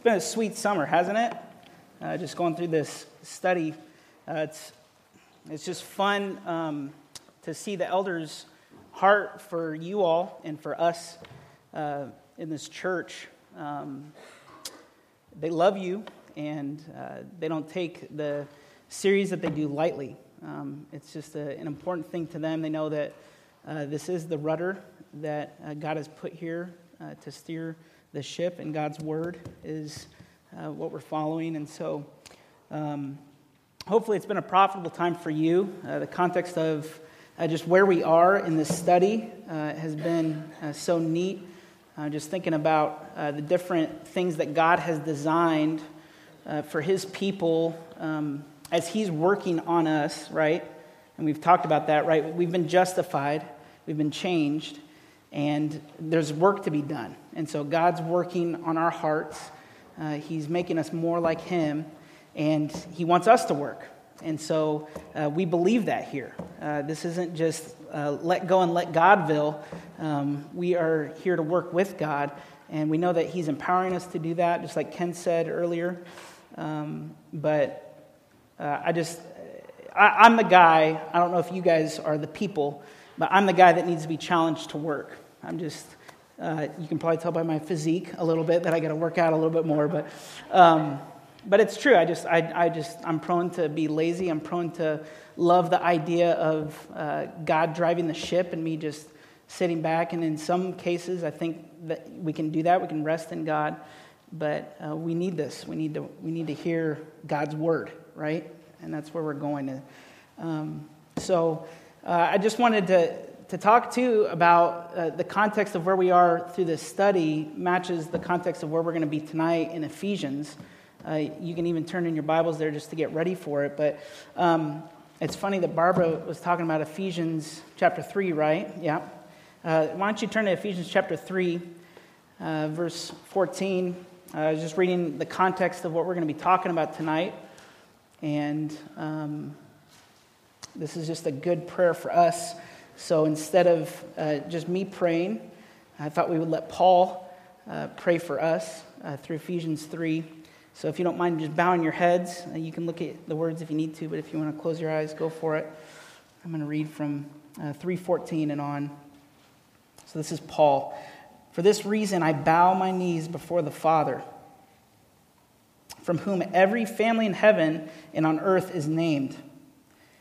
It's been a sweet summer, hasn't it? Uh, just going through this study. Uh, it's, it's just fun um, to see the elders' heart for you all and for us uh, in this church. Um, they love you, and uh, they don't take the series that they do lightly. Um, it's just a, an important thing to them. They know that uh, this is the rudder that uh, God has put here to steer the ship and God's word is uh, what we're following. And so, um, hopefully, it's been a profitable time for you. Uh, the context of uh, just where we are in this study uh, has been uh, so neat. Uh, just thinking about the different things that God has designed for His people um, as He's working on us, right? And we've talked about that, right? We've been justified, we've been changed and there's work to be done. And so God's working on our hearts. Uh, he's making us more like Him, and He wants us to work. And so uh, we believe that here. Uh, this isn't just uh, let go and let Godville. Um, we are here to work with God, and we know that He's empowering us to do that, just like Ken said earlier. Um, but uh, I just, I, I'm the guy, I don't know if you guys are the people, but I'm the guy that needs to be challenged to work. I'm just, uh, you can probably tell by my physique a little bit that I got to work out a little bit more, but, um, but it's true. I just, I, I just, I'm prone to be lazy. I'm prone to love the idea of uh, God driving the ship and me just sitting back. And in some cases, I think that we can do that. We can rest in God, but uh, we need this. We need to, we need to hear God's word, right? And that's where we're going to. Um, so uh, I just wanted to to talk too about uh, the context of where we are through this study matches the context of where we're going to be tonight in Ephesians. Uh, you can even turn in your Bibles there just to get ready for it. But um, it's funny that Barbara was talking about Ephesians chapter 3, right? Yeah. Uh, why don't you turn to Ephesians chapter 3, uh, verse 14? Uh, I was just reading the context of what we're going to be talking about tonight. And um, this is just a good prayer for us so instead of uh, just me praying, I thought we would let Paul uh, pray for us uh, through Ephesians 3. So if you don't mind just bowing your heads, uh, you can look at the words if you need to, but if you want to close your eyes, go for it. I'm going to read from uh, 314 and on. So this is Paul. For this reason, I bow my knees before the Father, from whom every family in heaven and on earth is named,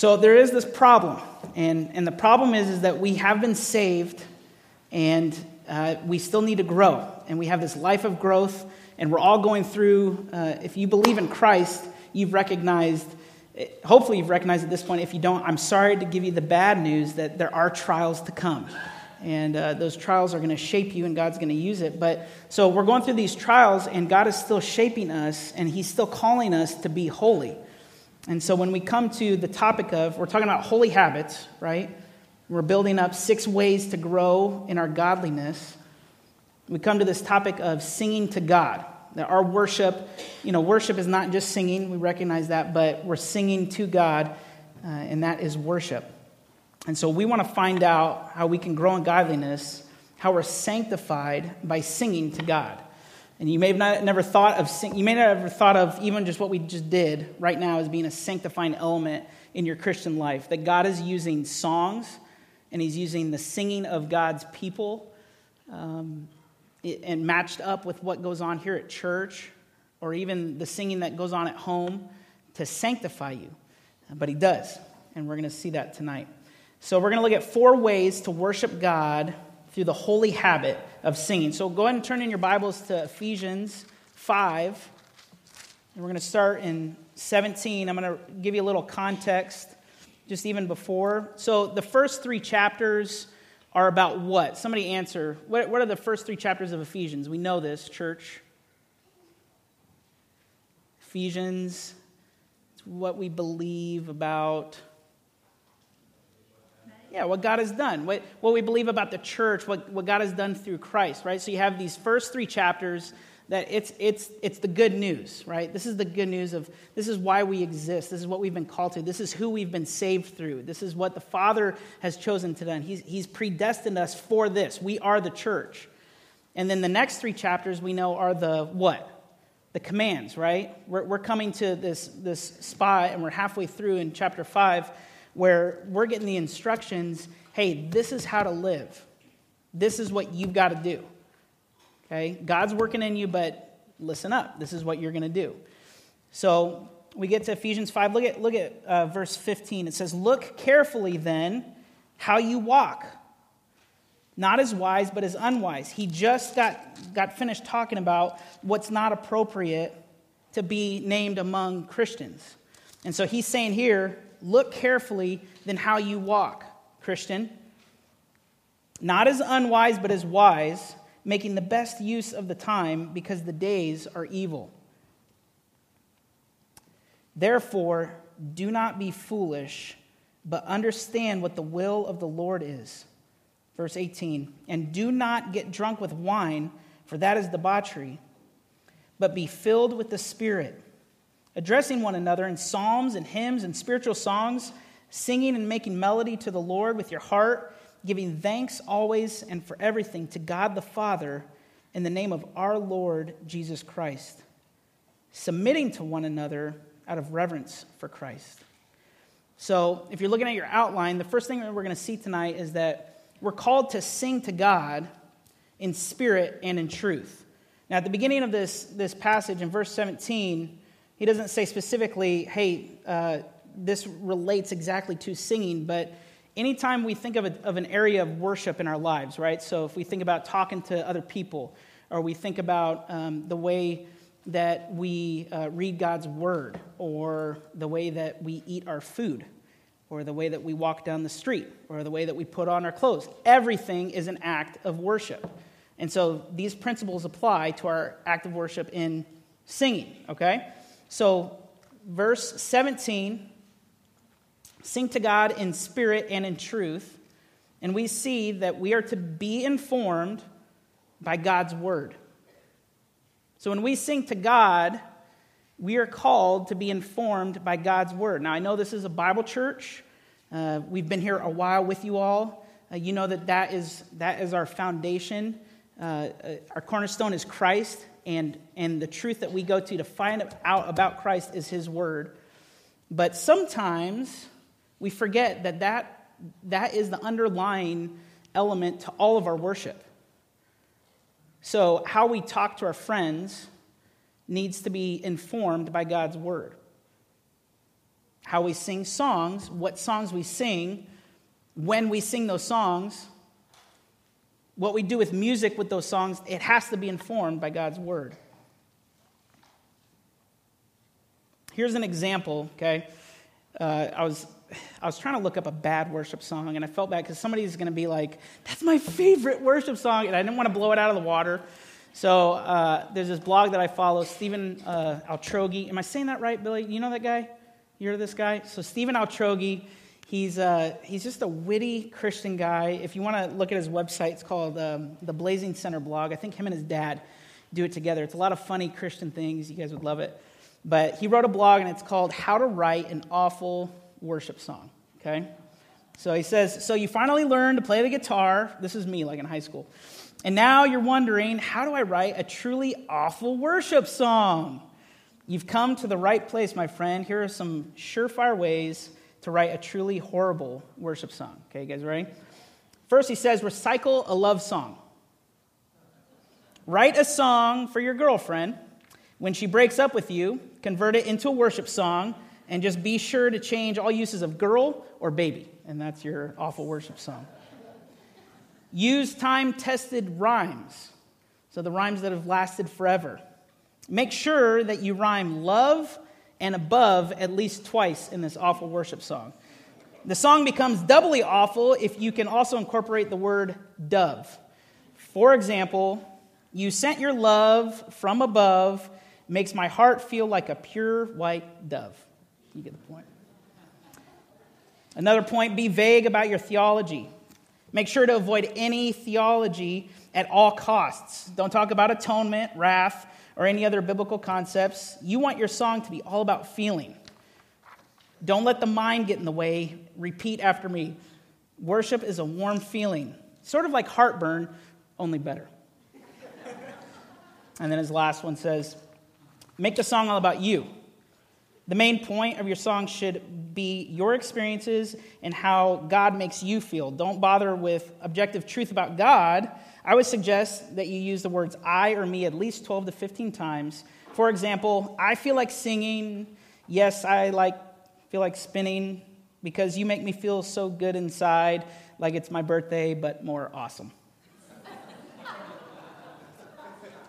So there is this problem, and, and the problem is, is that we have been saved, and uh, we still need to grow, and we have this life of growth, and we're all going through. Uh, if you believe in Christ, you've recognized. Hopefully, you've recognized at this point. If you don't, I'm sorry to give you the bad news that there are trials to come. And uh, those trials are going to shape you, and God's going to use it. But so we're going through these trials, and God is still shaping us, and He's still calling us to be holy. And so when we come to the topic of, we're talking about holy habits, right? We're building up six ways to grow in our godliness. We come to this topic of singing to God. That our worship, you know, worship is not just singing, we recognize that, but we're singing to God, uh, and that is worship. And so we want to find out how we can grow in godliness, how we're sanctified by singing to God. And you may have not, never thought of you may not have ever thought of even just what we just did right now as being a sanctifying element in your Christian life. That God is using songs and He's using the singing of God's people um, and matched up with what goes on here at church or even the singing that goes on at home to sanctify you. But he does. And we're going to see that tonight. So we're going to look at four ways to worship God through the holy habit of singing. So go ahead and turn in your Bibles to Ephesians 5. And we're going to start in 17. I'm going to give you a little context just even before. So the first three chapters are about what? Somebody answer. What, what are the first three chapters of Ephesians? We know this, church. Ephesians, it's what we believe about. Yeah, what God has done, what, what we believe about the church, what, what God has done through Christ, right? So you have these first three chapters that it's, it's, it's the good news, right? This is the good news of this is why we exist. This is what we've been called to. This is who we've been saved through. This is what the Father has chosen to do. He's, he's predestined us for this. We are the church. And then the next three chapters we know are the what? The commands, right? We're, we're coming to this, this spot and we're halfway through in chapter 5 where we're getting the instructions hey, this is how to live. This is what you've got to do. Okay? God's working in you, but listen up. This is what you're going to do. So we get to Ephesians 5. Look at, look at uh, verse 15. It says, Look carefully then how you walk, not as wise, but as unwise. He just got, got finished talking about what's not appropriate to be named among Christians. And so he's saying here, look carefully then how you walk, Christian. Not as unwise, but as wise making the best use of the time because the days are evil. Therefore, do not be foolish, but understand what the will of the Lord is. Verse 18 And do not get drunk with wine, for that is debauchery, but be filled with the Spirit, addressing one another in psalms and hymns and spiritual songs, singing and making melody to the Lord with your heart giving thanks always and for everything to God the Father in the name of our Lord Jesus Christ, submitting to one another out of reverence for Christ. So, if you're looking at your outline, the first thing that we're going to see tonight is that we're called to sing to God in spirit and in truth. Now, at the beginning of this, this passage in verse 17, he doesn't say specifically, hey, uh, this relates exactly to singing, but anytime we think of, a, of an area of worship in our lives, right? So if we think about talking to other people, or we think about um, the way that we uh, read God's word, or the way that we eat our food, or the way that we walk down the street, or the way that we put on our clothes, everything is an act of worship. And so these principles apply to our act of worship in singing, okay? So, verse 17 sing to God in spirit and in truth, and we see that we are to be informed by God's word. So when we sing to God, we are called to be informed by God's word. Now, I know this is a Bible church. Uh, we've been here a while with you all. Uh, you know that that is, that is our foundation. Uh, uh our cornerstone is Christ, and, and the truth that we go to to find out about Christ is His word. But sometimes we forget that that, that is the underlying element to all of our worship. So, how we talk to our friends needs to be informed by God's word. How we sing songs, what songs we sing, when we sing those songs, what we do with music with those songs, it has to be informed by God's word. Here's an example, okay? Uh, I was I was trying to look up a bad worship song, and I felt bad because somebody's going to be like, "That's my favorite worship song," and I didn't want to blow it out of the water. So uh, there's this blog that I follow, Stephen uh, Altrogge. Am I saying that right, Billy? You know that guy? You're this guy? So Stephen Altrogge, he's uh, he's just a witty Christian guy. If you want to look at his website, it's called um, the Blazing Center blog. I think him and his dad do it together. It's a lot of funny Christian things. You guys would love it. But he wrote a blog, and it's called "How to Write an Awful worship song, okay? So he says, So you finally learned to play the guitar. This is me, like in high school. And now you're wondering, how do I write a truly awful worship song? You've come to the right place, my friend. Here are some surefire ways to write a truly horrible worship song. Okay, you guys ready? First, he says, recycle a love song. Write a song for your girlfriend. When she breaks up with you, convert it into a worship song and just be sure to change all uses of girl or baby. And that's your awful worship song. Use time tested rhymes. So the rhymes that have lasted forever. Make sure that you rhyme love and above at least twice in this awful worship song. The song becomes doubly awful if you can also incorporate the word dove. For example, you sent your love from above, makes my heart feel like a pure white dove. You get the point. Another point be vague about your theology. Make sure to avoid any theology at all costs. Don't talk about atonement, wrath, or any other biblical concepts. You want your song to be all about feeling. Don't let the mind get in the way. Repeat after me. Worship is a warm feeling, sort of like heartburn, only better. and then his last one says, Make the song all about you. The main point of your song should be your experiences and how God makes you feel. Don't bother with objective truth about God. I would suggest that you use the words I or me at least 12 to 15 times. For example, I feel like singing. Yes, I like feel like spinning because you make me feel so good inside, like it's my birthday, but more awesome.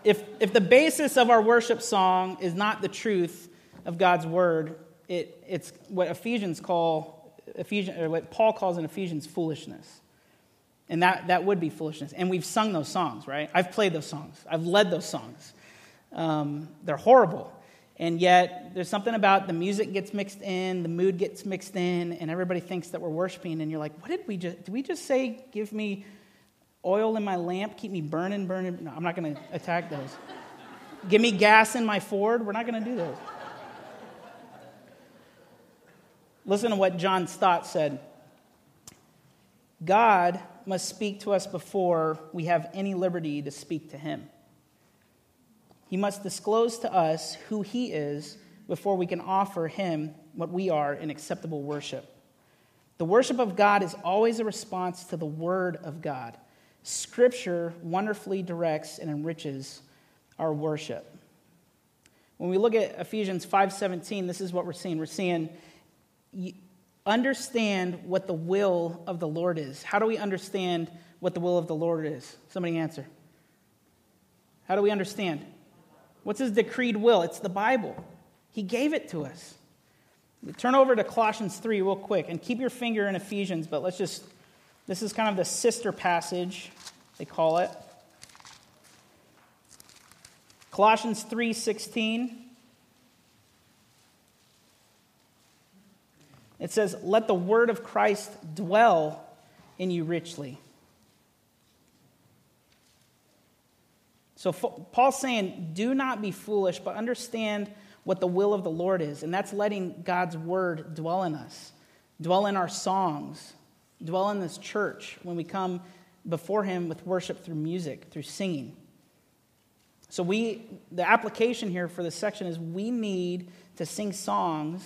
if, if the basis of our worship song is not the truth of God's word, it, it's what Ephesians call, Ephesians, or what Paul calls in Ephesians foolishness. And that, that would be foolishness. And we've sung those songs, right? I've played those songs, I've led those songs. Um, they're horrible. And yet, there's something about the music gets mixed in, the mood gets mixed in, and everybody thinks that we're worshiping. And you're like, what did we just, did we just say, give me oil in my lamp, keep me burning, burning? No, I'm not going to attack those. give me gas in my Ford. We're not going to do those. Listen to what John Stott said God must speak to us before we have any liberty to speak to him. He must disclose to us who he is before we can offer him what we are in acceptable worship. The worship of God is always a response to the word of God. Scripture wonderfully directs and enriches our worship. When we look at Ephesians 5:17, this is what we're seeing. We're seeing understand what the will of the Lord is. How do we understand what the will of the Lord is? Somebody answer. How do we understand? What's his decreed will? It's the Bible. He gave it to us. Turn over to Colossians 3 real quick and keep your finger in Ephesians, but let's just, this is kind of the sister passage, they call it. Colossians 3:16 It says, "Let the word of Christ dwell in you richly." So Paul's saying, do not be foolish, but understand what the will of the Lord is. And that's letting God's word dwell in us, dwell in our songs, dwell in this church when we come before Him with worship through music, through singing. So we the application here for this section is we need to sing songs,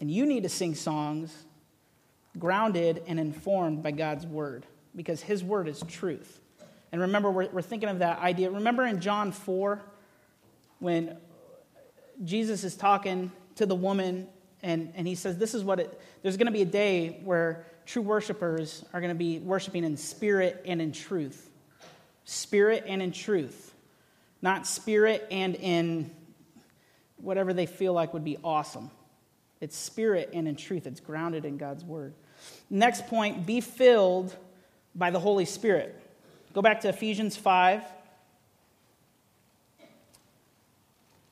and you need to sing songs grounded and informed by God's word, because His word is truth. And remember, we're, we're thinking of that idea. Remember in John 4, when Jesus is talking to the woman and, and he says, This is what it, there's going to be a day where true worshipers are going to be worshiping in spirit and in truth. Spirit and in truth. Not spirit and in whatever they feel like would be awesome. It's spirit and in truth. It's grounded in God's word. Next point be filled by the Holy Spirit. Go back to Ephesians 5.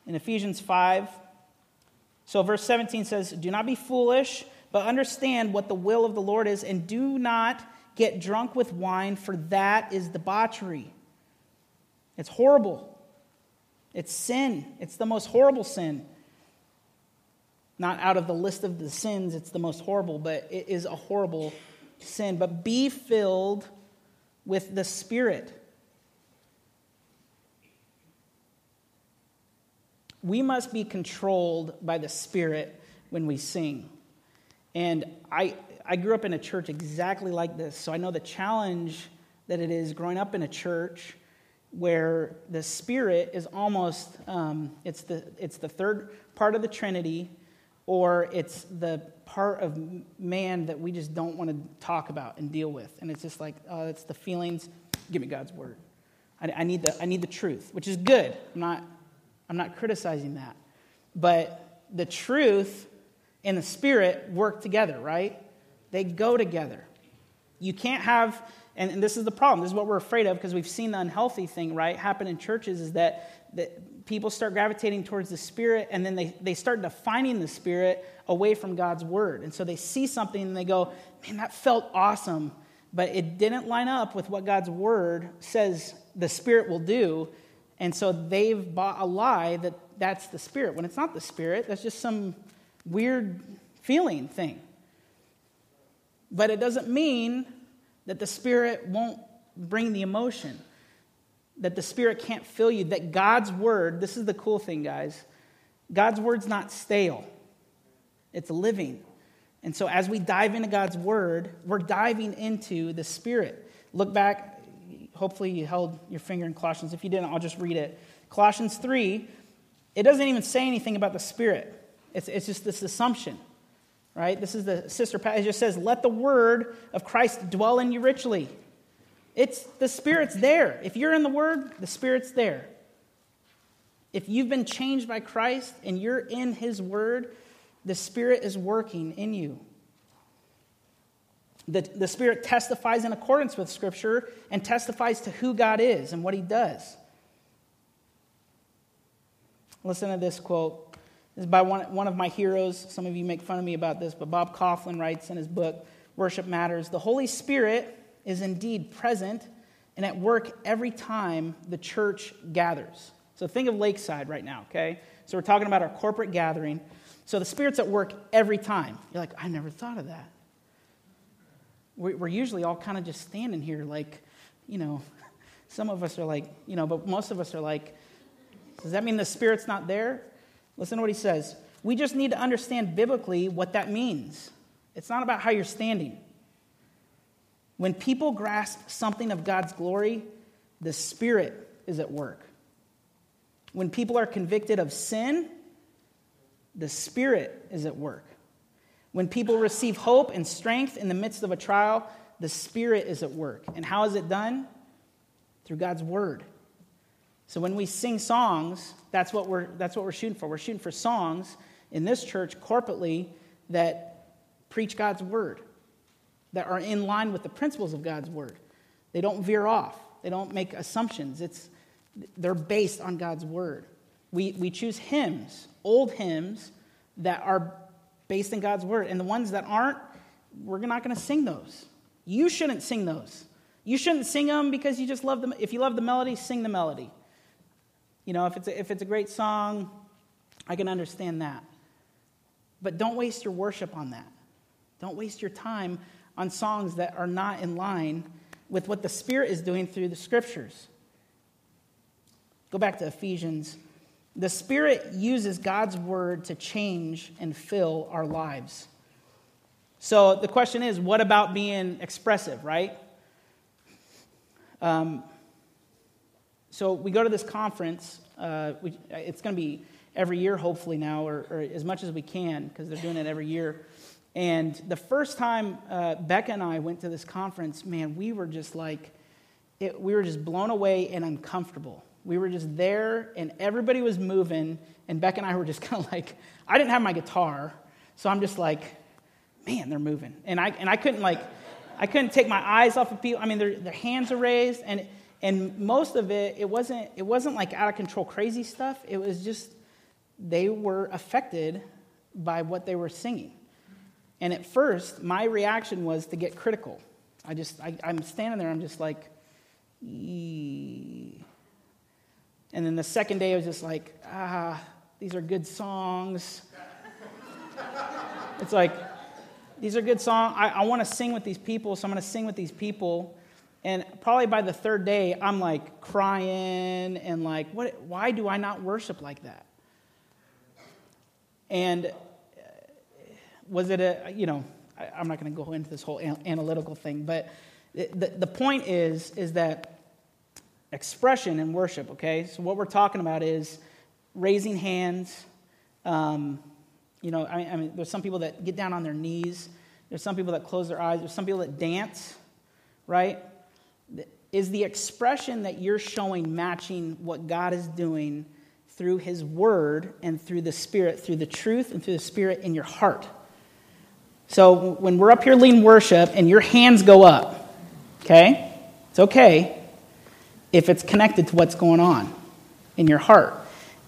In Ephesians 5, so verse 17 says, Do not be foolish, but understand what the will of the Lord is, and do not get drunk with wine, for that is debauchery. It's horrible. It's sin. It's the most horrible sin. Not out of the list of the sins, it's the most horrible, but it is a horrible sin. But be filled with the Spirit. We must be controlled by the Spirit when we sing. And I, I grew up in a church exactly like this, so I know the challenge that it is growing up in a church where the Spirit is almost um, it's the it's the third part of the Trinity, or it's the part of man that we just don't want to talk about and deal with, and it's just like oh, it's the feelings. Give me God's word. I, I need the I need the truth, which is good. I'm not I'm not criticizing that, but the truth and the Spirit work together, right? They go together. You can't have and, and this is the problem. This is what we're afraid of because we've seen the unhealthy thing, right, happen in churches is that, that people start gravitating towards the Spirit and then they, they start defining the Spirit away from God's Word. And so they see something and they go, man, that felt awesome, but it didn't line up with what God's Word says the Spirit will do. And so they've bought a lie that that's the Spirit. When it's not the Spirit, that's just some weird feeling thing. But it doesn't mean that the Spirit won't bring the emotion, that the Spirit can't fill you, that God's Word, this is the cool thing, guys, God's Word's not stale, it's living. And so as we dive into God's Word, we're diving into the Spirit. Look back, hopefully you held your finger in Colossians. If you didn't, I'll just read it. Colossians 3, it doesn't even say anything about the Spirit, it's, it's just this assumption right? This is the sister. It just says, Let the word of Christ dwell in you richly. It's the Spirit's there. If you're in the Word, the Spirit's there. If you've been changed by Christ and you're in His Word, the Spirit is working in you. The, the Spirit testifies in accordance with Scripture and testifies to who God is and what He does. Listen to this quote this is by one, one of my heroes. Some of you make fun of me about this, but Bob Kauflin writes in his book, Worship Matters The Holy Spirit is indeed present and at work every time the church gathers. So think of Lakeside right now, okay? So we're talking about our corporate gathering. So the Spirit's at work every time. You're like, I never thought of that. We're usually all kind of just standing here, like, you know, some of us are like, you know, but most of us are like, does that mean the Spirit's not there? Listen to what he says. We just need to understand biblically what that means. It's not about how you're standing. When people grasp something of God's glory, the Spirit is at work. When people are convicted of sin, the Spirit is at work. When people receive hope and strength in the midst of a trial, the Spirit is at work. And how is it done? Through God's Word. So when we sing songs, that's what we're, that's what we're shooting for. We're shooting for songs in this church corporately that preach God's word, that are in line with the principles of God's word. They don't veer off, they don't make assumptions. It's, they're based on God's word. We, we choose hymns, old hymns, that are based in God's word. And the ones that aren't, we're not going to sing those. You shouldn't sing those. You shouldn't sing them because you just love them. If you love the melody, sing the melody. You know, if it's a, if it's a great song, I can understand that. But don't waste your worship on that. Don't waste your time on songs that are not in line with what the Spirit is doing through the scriptures. Go back to Ephesians. The Spirit uses God's word to change and fill our lives. So the question is what about being expressive, right? Um, so we go to this conference. Uh, we, it's going to be every year, hopefully now, or, or as much as we can, because they're doing it every year. And the first time uh, Becca and I went to this conference, man, we were just like, it, we were just blown away and uncomfortable. We were just there, and everybody was moving, and Becca and I were just kind of like, I didn't have my guitar, so I'm just like, man, they're moving, and I and I couldn't like, I couldn't take my eyes off of people. I mean, their their hands are raised, and. And most of it it wasn't it wasn't like out of control crazy stuff it was just they were affected by what they were singing and at first my reaction was to get critical i just I, am standing there i'm just like Eee. and then the second day i was just like ah these are good songs it's like these are good songs i, I want to sing with these people so i'm going to sing with these people and probably by the third day, I'm like crying and like, what, why do I not worship like that? And was it a, you know, I, am not going to go into this whole analytical thing, but the, the point is, is that expression in worship, okay? So, what we're talking about is raising hands. Um, you know, I, I mean, there's some people that get down on their knees, there's some people that close their eyes, there's some people that dance, right? Is the expression that you're showing matching what God is doing through His Word and through the Spirit, through the truth and through the Spirit in your heart? So when we're up here leading worship and your hands go up, okay, it's okay if it's connected to what's going on in your heart.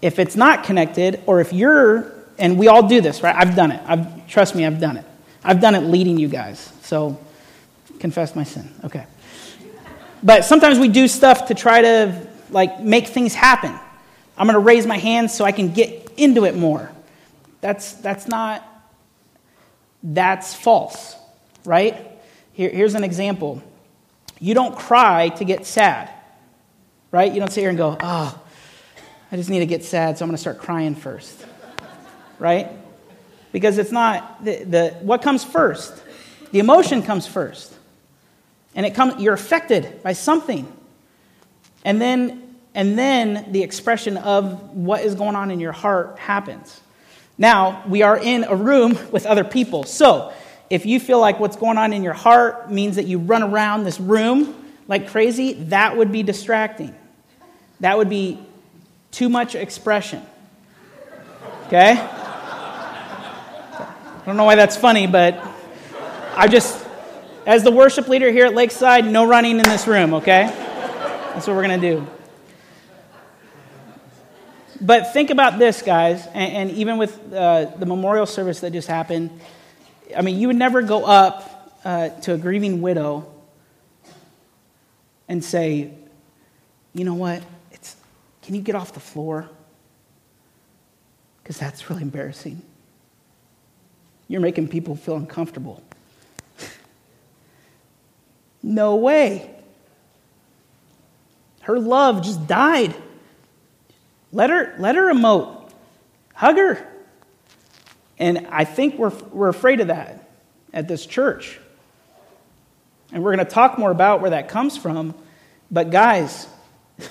If it's not connected, or if you're, and we all do this, right? I've done it. I've, trust me, I've done it. I've done it leading you guys. So confess my sin. Okay. But sometimes we do stuff to try to like make things happen. I'm going to raise my hands so I can get into it more. That's that's not that's false, right? Here, here's an example. You don't cry to get sad, right? You don't sit here and go, oh, I just need to get sad, so I'm going to start crying first, right? Because it's not the, the what comes first. The emotion comes first, and it comes. You're affected by something, and then and then the expression of what is going on in your heart happens. Now, we are in a room with other people. So, if you feel like what's going on in your heart means that you run around this room like crazy, that would be distracting. That would be too much expression. Okay? I don't know why that's funny, but I just, as the worship leader here at Lakeside, no running in this room, okay? That's what we're going to do. But think about this, guys, and, and even with uh, the memorial service that just happened, I mean, you would never go up uh, to a grieving widow and say, you know what? It's, can you get off the floor? Because that's really embarrassing. You're making people feel uncomfortable. no way. Her love just died. Let her, let her emote. Hug her. And I think we're, we're afraid of that at this church. And we're going to talk more about where that comes from. But, guys,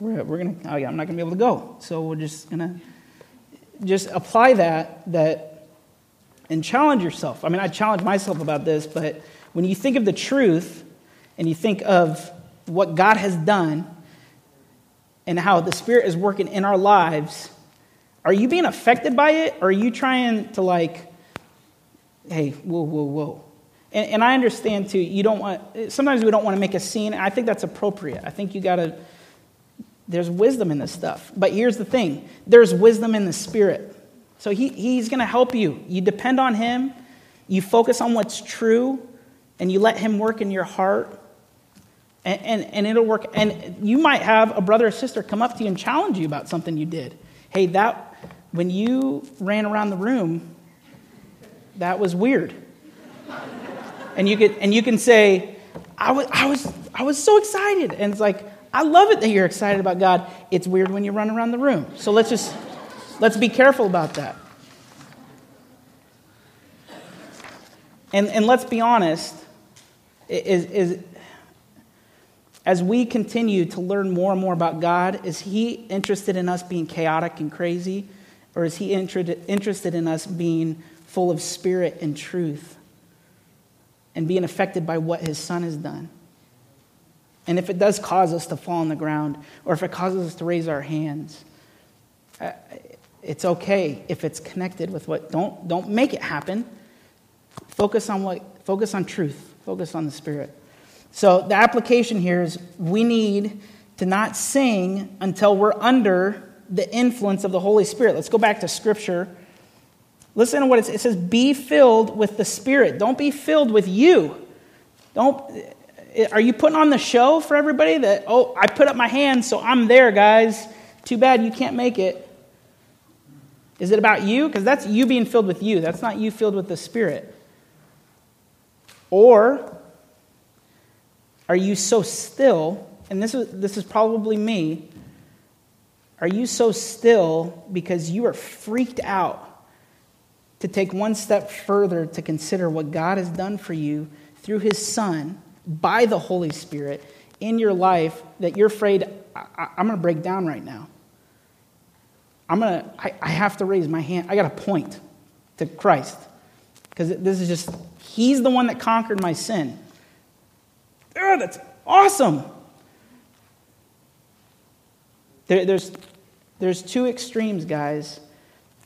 we're, we're going to, oh yeah, I'm not going to be able to go. So we're just going to just apply that, that and challenge yourself. I mean, I challenge myself about this, but when you think of the truth and you think of what God has done and how the Spirit is working in our lives, are you being affected by it? Or are you trying to, like, hey, whoa, whoa, whoa? And, and I understand too, you don't want, sometimes we don't want to make a scene. I think that's appropriate. I think you got to, there's wisdom in this stuff. But here's the thing there's wisdom in the Spirit. So he, he's going to help you. You depend on him, you focus on what's true, and you let him work in your heart and, and, and it'll work. And you might have a brother or sister come up to you and challenge you about something you did. Hey, that, when you ran around the room, that was weird. and you, could, and you can say, I was, I, was, I was so excited. And it's like, I love it that you're excited about God. It's weird when you run around the room. So let's just, let's be careful about that. And, and let's be honest, is, is, as we continue to learn more and more about God, is He interested in us being chaotic and crazy? Or is He interested in us being full of spirit and truth and being affected by what His Son has done? And if it does cause us to fall on the ground, or if it causes us to raise our hands, uh, it's okay if it's connected with what. Don't, don't make it happen. Focus on what. Focus on truth. Focus on the Spirit. So the application here is we need to not sing until we're under the influence of the Holy Spirit. Let's go back to Scripture. Listen to what it says. It says, Be filled with the Spirit. Don't be filled with you. Don't. Are you putting on the show for everybody that, oh, I put up my hand, so I'm there, guys? Too bad you can't make it. Is it about you? Because that's you being filled with you. That's not you filled with the Spirit. Or are you so still? And this is, this is probably me. Are you so still because you are freaked out to take one step further to consider what God has done for you through his son by the Holy Spirit in your life that you're afraid, I, am going to break down right now. I'm going to, I have to raise my hand. I got to point to Christ because this is just, He's the one that conquered my sin. Oh, that's awesome. There, there's, there's two extremes, guys.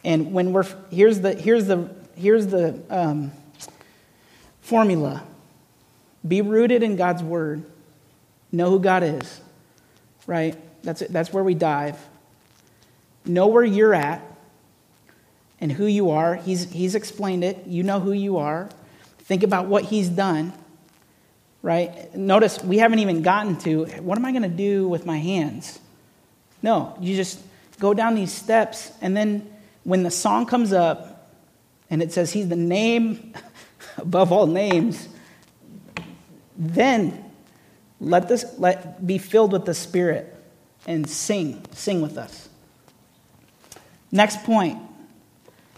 And when we're, here's the, here's the, here's the um, formula be rooted in God's word, know who God is, right? That's, it. That's where we dive. Know where you're at and who you are. He's, he's explained it. You know who you are. Think about what he's done, right? Notice we haven't even gotten to what am I going to do with my hands? No, you just go down these steps, and then when the song comes up and it says he's the name above all names, then let this let be filled with the Spirit and sing, sing with us. Next point.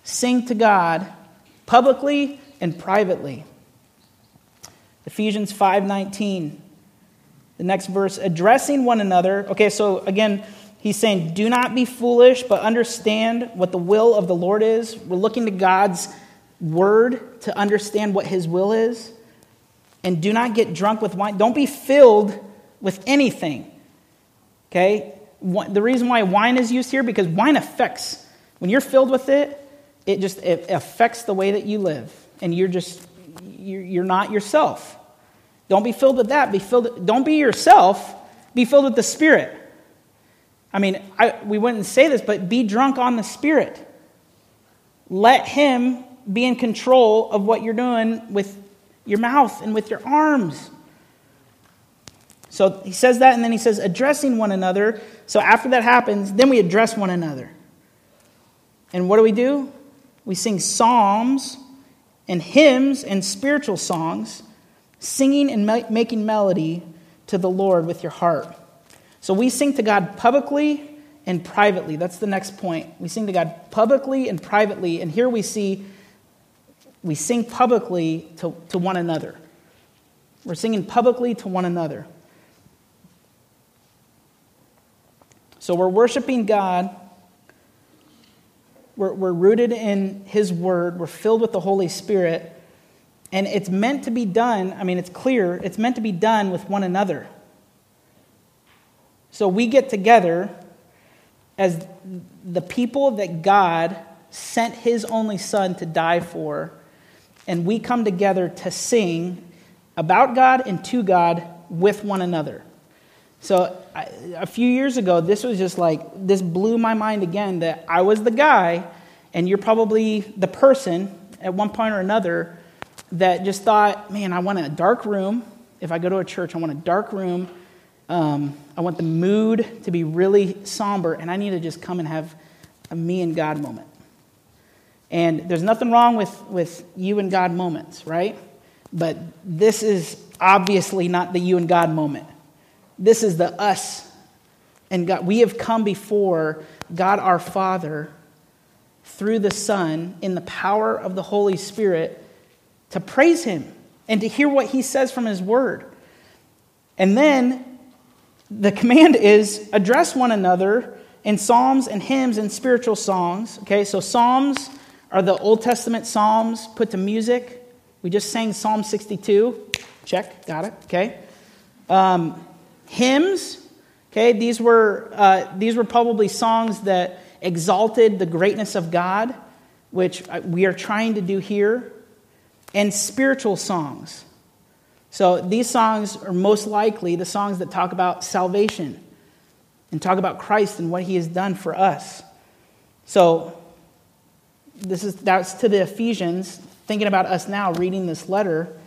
Sing to God publicly and privately. Ephesians 5:19. The next verse addressing one another. Okay, so again, He's saying, Do not be foolish, but understand what the will of the Lord is. We're looking to God's word to understand what his will is. And do not get drunk with wine. Don't be filled with anything. Okay? The reason why wine is used here, because wine affects, when you're filled with it, it just it affects the way that you live. And you're just, you're not yourself. Don't be filled with that. Be filled, don't be yourself. Be filled with the Spirit. I mean, I, we wouldn't say this, but be drunk on the Spirit. Let Him be in control of what you're doing with your mouth and with your arms. So he says that, and then he says, addressing one another. So after that happens, then we address one another. And what do we do? We sing psalms and hymns and spiritual songs, singing and making melody to the Lord with your heart. So we sing to God publicly and privately. That's the next point. We sing to God publicly and privately. And here we see we sing publicly to, to one another. We're singing publicly to one another. So we're worshiping God. We're, we're rooted in His Word. We're filled with the Holy Spirit. And it's meant to be done, I mean, it's clear, it's meant to be done with one another. So we get together as the people that God sent his only son to die for, and we come together to sing about God and to God with one another. So a few years ago, this was just like, this blew my mind again that I was the guy, and you're probably the person at one point or another that just thought, man, I want a dark room. If I go to a church, I want a dark room um, I want the mood to be really somber, and I need to just come and have a me and God moment. And there's nothing wrong with, with you and God moments, right? But this is obviously not the you and God moment. This is the us and God. We have come before God our Father through the Son in the power of the Holy Spirit to praise Him and to hear what He says from His Word. And then the command is address one another in psalms and hymns and spiritual songs. Okay, so psalms are the Old Testament psalms put to music. We just sang Psalm 62. Check, got it. Okay. Um, hymns. Okay, these were uh, these were probably songs that exalted the greatness of God, which uh, we are trying to do here, and spiritual songs. So these songs are most likely the songs that talk about salvation and talk about Christ and what he has done for us. So this is that's to the Ephesians thinking about us now reading this letter.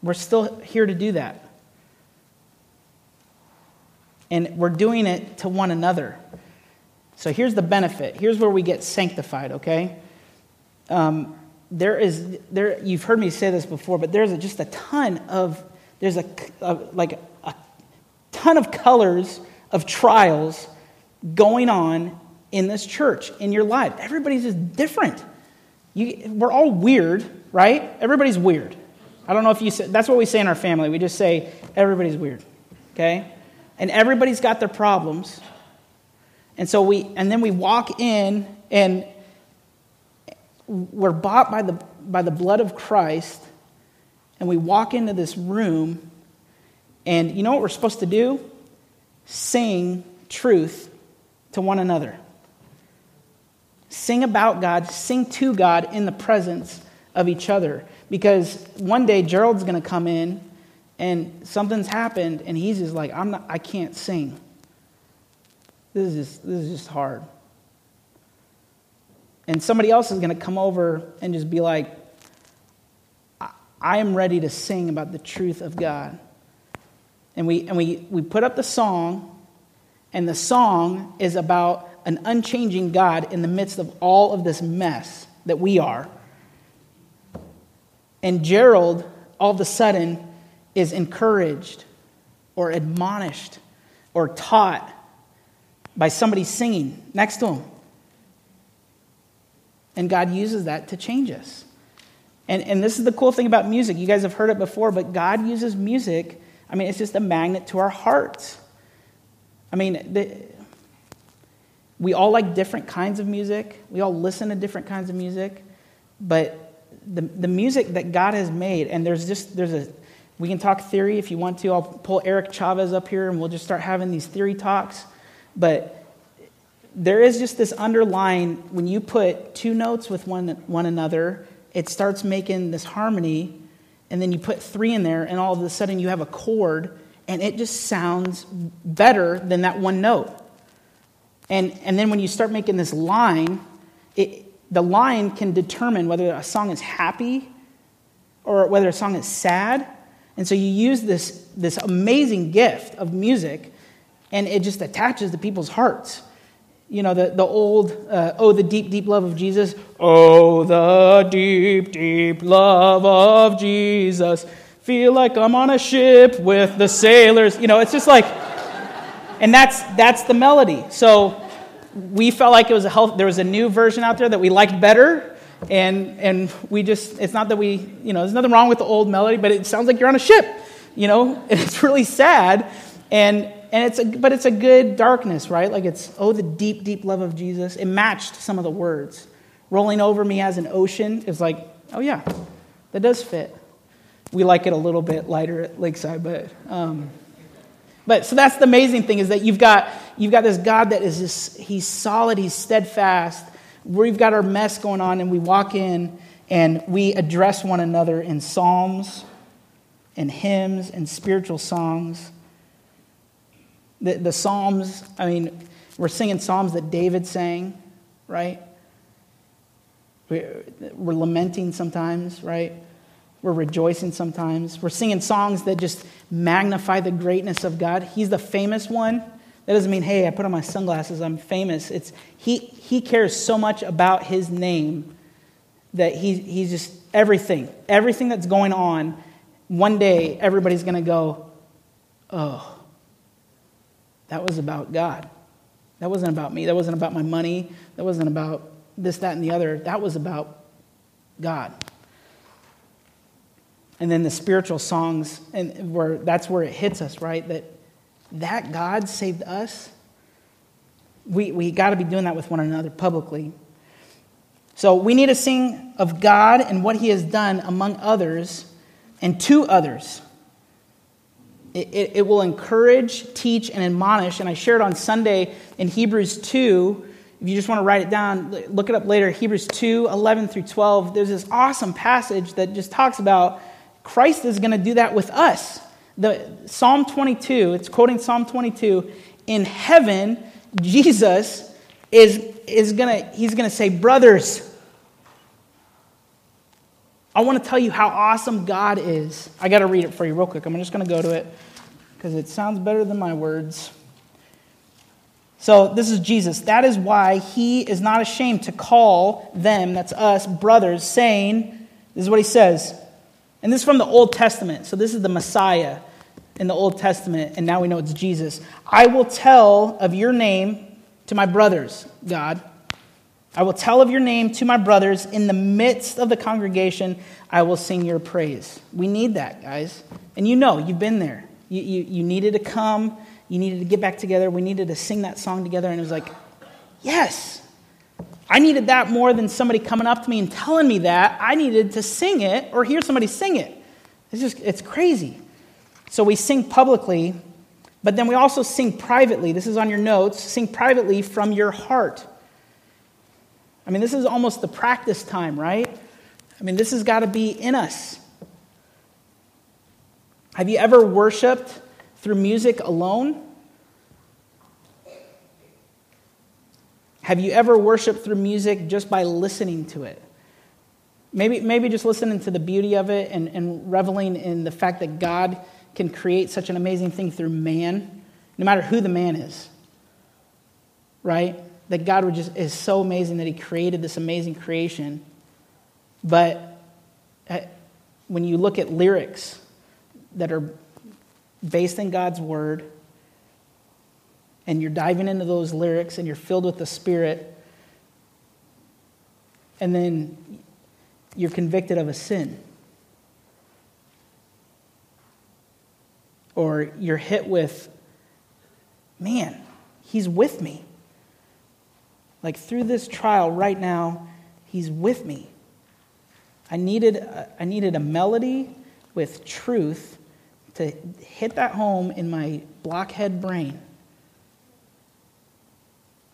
We're still here to do that. And we're doing it to one another. So here's the benefit. Here's where we get sanctified, okay? Um, there is there you've heard me say this before but there's a, just a ton of there's a, a, like a ton of colors of trials going on in this church in your life everybody's just different you, we're all weird right everybody's weird I don't know if you say, that's what we say in our family. We just say, everybody's weird, okay? And everybody's got their problems. And so we, and then we walk in and we're bought by the, by the blood of Christ. And we walk into this room. And you know what we're supposed to do? Sing truth to one another. Sing about God, sing to God in the presence of each other. Because one day Gerald's going to come in and something's happened and he's just like, I'm not, I can't sing. This is just, this is just hard. And somebody else is going to come over and just be like, I am ready to sing about the truth of God. And we, and we, we put up the song, and the song is about an unchanging God in the midst of all of this mess that we are. And Gerald, all of a sudden, is encouraged or admonished or taught by somebody singing next to him. And God uses that to change us. And, and this is the cool thing about music. You guys have heard it before, but God uses music. I mean, it's just a magnet to our hearts. I mean, the, we all like different kinds of music, we all listen to different kinds of music, but the, the music that God has made, and there's just, there's a, we can talk theory if you want to. I'll pull Eric Chavez up here and we'll just start having these theory talks. But there is just this underlying, when you put two notes with one, one another, it starts making this harmony. And then you put three in there, and all of a sudden you have a chord, and it just sounds better than that one note. And, and then when you start making this line, it, the line can determine whether a song is happy or whether a song is sad. And so you use this, this amazing gift of music, and it just attaches to people's hearts. You know, the, the old, uh, oh, the deep, deep love of Jesus. Oh, the deep, deep love of Jesus. Feel like I'm on a ship with the sailors. You know, it's just like, and that's, that's the melody. So we felt like it was a health, there was a new version out there that we liked better. And, and we just, it's not that we, you know, there's nothing wrong with the old melody, but it sounds like you're on a ship, you know, and it's really sad. And, and it's a, but it's a good darkness, right? Like it's, oh, the deep, deep love of Jesus. It matched some of the words. Rolling over me as an ocean is like, oh, yeah, that does fit. We like it a little bit lighter at Lakeside, but. Um, but so that's the amazing thing is that you've got, you've got this God that is just, he's solid, he's steadfast. We've got our mess going on, and we walk in and we address one another in psalms and hymns and spiritual songs. The, the psalms, I mean, we're singing psalms that David sang, right? We're, we're lamenting sometimes, right? We're rejoicing sometimes. We're singing songs that just magnify the greatness of God. He's the famous one. That doesn't mean, hey, I put on my sunglasses, I'm famous. It's he, he cares so much about his name that he, he's just everything, everything that's going on, one day everybody's going to go, oh, that was about God. That wasn't about me. That wasn't about my money. That wasn't about this, that, and the other. That was about God and then the spiritual songs and where that's where it hits us right that that god saved us we, we got to be doing that with one another publicly so we need to sing of god and what he has done among others and to others it, it, it will encourage teach and admonish and i shared on sunday in hebrews 2 if you just want to write it down look it up later hebrews 2 11 through 12 there's this awesome passage that just talks about Christ is going to do that with us. The Psalm 22, it's quoting Psalm 22, in heaven, Jesus is, is to, he's to say, brothers, I want to tell you how awesome God is. I got to read it for you real quick. I'm just going to go to it because it sounds better than my words. So, this is Jesus. That is why he is not ashamed to call them, that's us, brothers, saying, this is what he says and this is from the Old Testament. So this is the Messiah in the Old Testament, and now we know it's Jesus. I will tell of your name to my brothers, God. I will tell of your name to my brothers. In the midst of the congregation, I will sing your praise. We need that, guys. And you know, you've been there. You, you, you needed to come, you needed to get back together. We needed to sing that song together. And it was like, yes. I needed that more than somebody coming up to me and telling me that. I needed to sing it or hear somebody sing it. It's just, it's crazy. So we sing publicly, but then we also sing privately. This is on your notes. Sing privately from your heart. I mean, this is almost the practice time, right? I mean, this has got to be in us. Have you ever worshiped through music alone? Have you ever worshiped through music just by listening to it? Maybe, maybe just listening to the beauty of it and, and reveling in the fact that God can create such an amazing thing through man, no matter who the man is. Right? That God just, is so amazing that He created this amazing creation. But uh, when you look at lyrics that are based in God's Word, and you're diving into those lyrics and you're filled with the Spirit, and then you're convicted of a sin. Or you're hit with, man, he's with me. Like through this trial right now, he's with me. I needed, I needed a melody with truth to hit that home in my blockhead brain.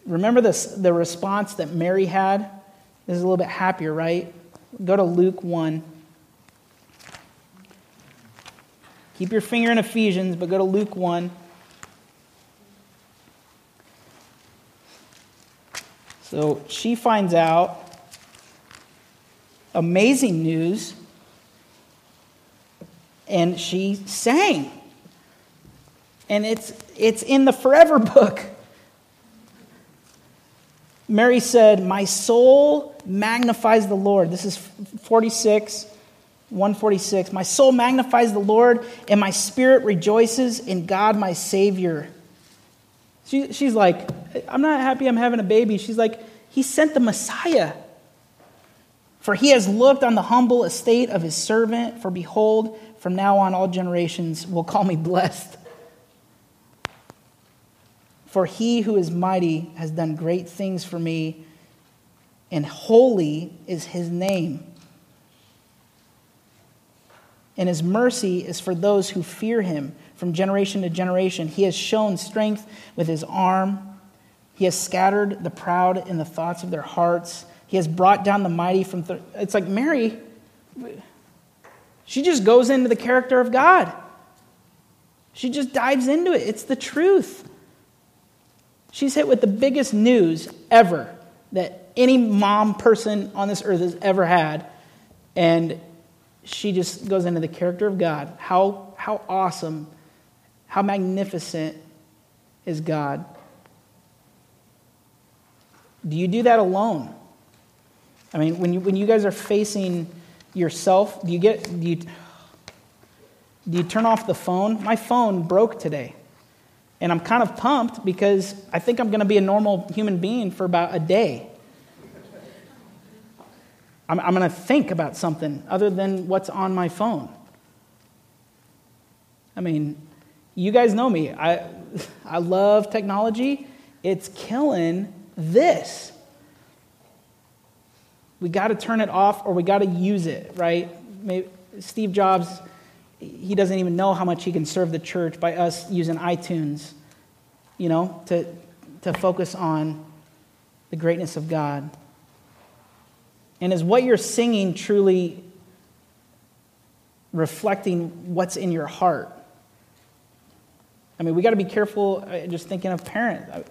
Remember this, the response that Mary had? This is a little bit happier, right? Go to Luke 1. Keep your finger in Ephesians, but go to Luke 1. So she finds out amazing news and she sang. And it's, it's in the forever book. Mary said, My soul magnifies the Lord. This is 46, 146. My soul magnifies the Lord, and my spirit rejoices in God my Savior. She, she's like, I'm not happy I'm having a baby. She's like, He sent the Messiah. For he has looked on the humble estate of his servant. For behold, from now on all generations will call me blessed. For he who is mighty has done great things for me, and holy is his name. And his mercy is for those who fear him from generation to generation. He has shown strength with his arm. He has scattered the proud in the thoughts of their hearts. He has brought down the mighty from. Th- it's like Mary, she just goes into the character of God. She just dives into it. It's the truth. She's hit with the biggest news ever that any mom person on this earth has ever had. And she just goes into the character of God. How, how awesome, how magnificent is God. Do you do that alone? I mean, when you, when you guys are facing yourself, do you get, do you, do you turn off the phone? My phone broke today. And I'm kind of pumped because I think I'm going to be a normal human being for about a day. I'm, I'm going to think about something other than what's on my phone. I mean, you guys know me. I, I love technology. It's killing this. We got to turn it off or we got to use it, right? Maybe Steve Jobs he doesn't even know how much he can serve the church by us using iTunes, you know, to, to focus on the greatness of God. And is what you're singing truly reflecting what's in your heart? I mean, we got to be careful, uh, just thinking of parents.